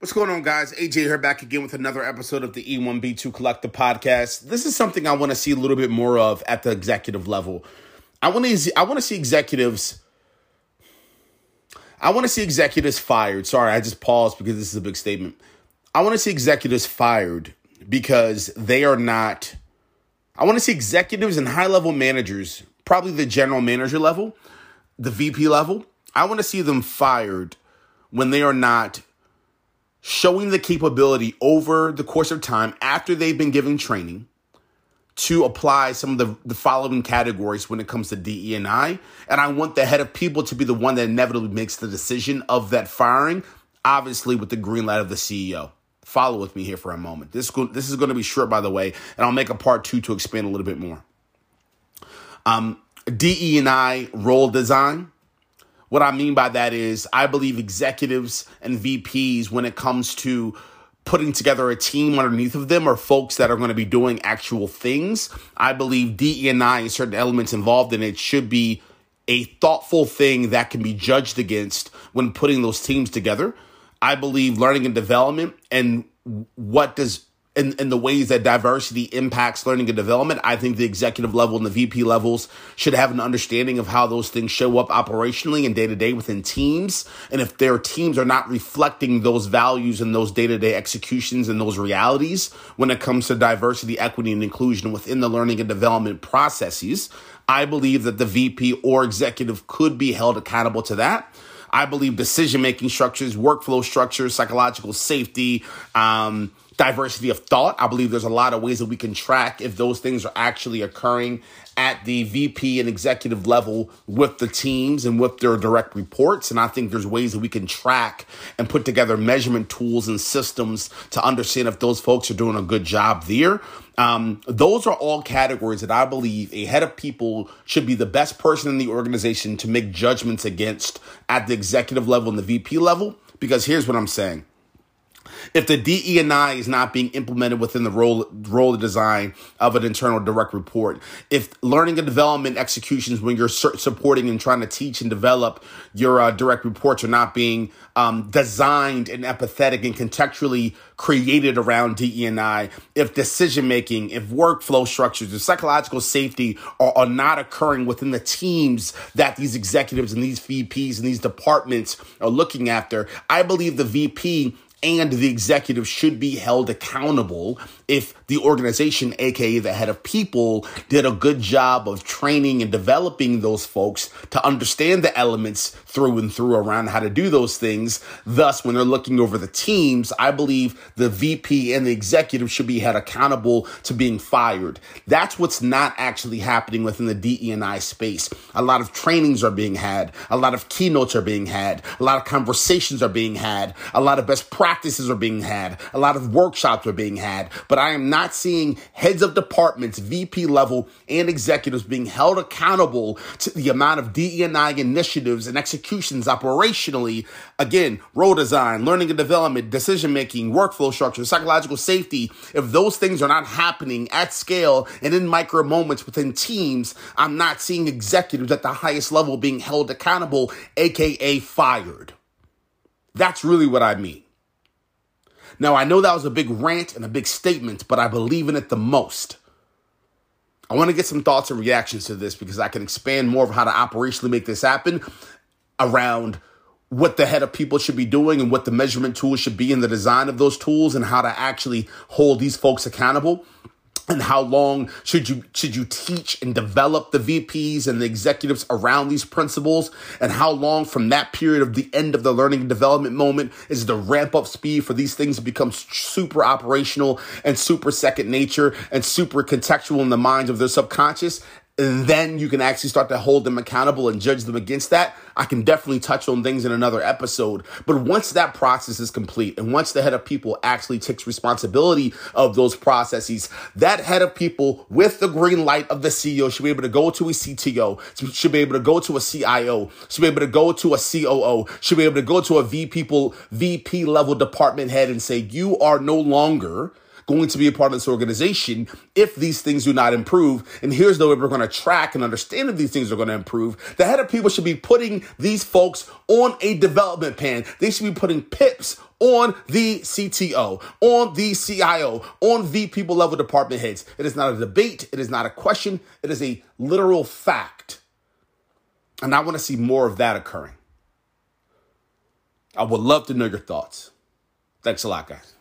What's going on, guys? AJ here back again with another episode of the E1B2 Collective podcast. This is something I want to see a little bit more of at the executive level. I want to I want to see executives I want to see executives fired. Sorry, I just paused because this is a big statement. I want to see executives fired because they are not I want to see executives and high-level managers, probably the general manager level, the VP level. I want to see them fired when they are not showing the capability over the course of time after they've been given training to apply some of the, the following categories when it comes to DE and I. Want the head of people to be the one that inevitably makes the decision of that firing, obviously with the green light of the CEO. Follow with me here for a moment. This, this is going to be short, by the way, and I'll make a part two to expand a little bit more. Um, DE and I role design what I mean by that is, I believe executives and VPs, when it comes to putting together a team underneath of them, are folks that are going to be doing actual things. I believe DE&I and certain elements involved in it should be a thoughtful thing that can be judged against when putting those teams together. I believe learning and development and what does in the ways that diversity impacts learning and development, I think the executive level and the VP levels should have an understanding of how those things show up operationally and day to day within teams. And if their teams are not reflecting those values and those day to day executions and those realities when it comes to diversity, equity, and inclusion within the learning and development processes, I believe that the VP or executive could be held accountable to that. I believe decision making structures, workflow structures, psychological safety, um, diversity of thought. I believe there's a lot of ways that we can track if those things are actually occurring at the VP and executive level with the teams and with their direct reports. And I think there's ways that we can track and put together measurement tools and systems to understand if those folks are doing a good job there. Um, those are all categories that I believe a head of people should be the best person in the organization to make judgments against at the executive level and the VP level. Because here's what I'm saying if the DE and I is not being implemented within the role role design of an internal direct report, if learning and development executions when you're supporting and trying to teach and develop your uh, direct reports are not being um, designed and empathetic and contextually created around DE and I, if decision making, if workflow structures, if psychological safety are, are not occurring within the teams that these executives and these VPs and these departments are looking after, I believe the VP and the executive should be held accountable if the organization, aka the head of people, did a good job of training and developing those folks to understand the elements through and through around how to do those things. Thus, when they're looking over the teams, I believe the VP and the executive should be held accountable to being fired. That's what's not actually happening within the DE&I space. A lot of trainings are being had, a lot of keynotes are being had, a lot of conversations are being had, a lot of best practices practices are being had, a lot of workshops are being had, but I am not seeing heads of departments, VP level, and executives being held accountable to the amount of DE&I initiatives and executions operationally. Again, role design, learning and development, decision making, workflow structure, psychological safety. If those things are not happening at scale and in micro moments within teams, I'm not seeing executives at the highest level being held accountable, aka fired. That's really what I mean. Now, I know that was a big rant and a big statement, but I believe in it the most. I want to get some thoughts and reactions to this because I can expand more of how to operationally make this happen around what the head of people should be doing and what the measurement tools should be in the design of those tools and how to actually hold these folks accountable and how long should you should you teach and develop the VPs and the executives around these principles? And how long from that period of the end of the learning and development moment is the ramp up speed for these things to become super operational and super second nature and super contextual in the minds of their subconscious and then you can actually start to hold them accountable and judge them against that. I can definitely touch on things in another episode. But once that process is complete and once the head of people actually takes responsibility of those processes, that head of people with the green light of the CEO should be able to go to a CTO, should be able to go to a CIO, should be able to go to a COO, should be able to go to a VP people, VP level department head and say, you are no longer going to be a part of this organization if these things do not improve. And here's the way we're going to track and understand if these things are going to improve. The head of people should be putting these folks on a development plan. They should be putting PIPs on the CTO, on the CIO, on the people level department heads. It is not a debate. It is not a question. It is a literal fact. And I want to see more of that occurring. I would love to know your thoughts. Thanks a lot, guys.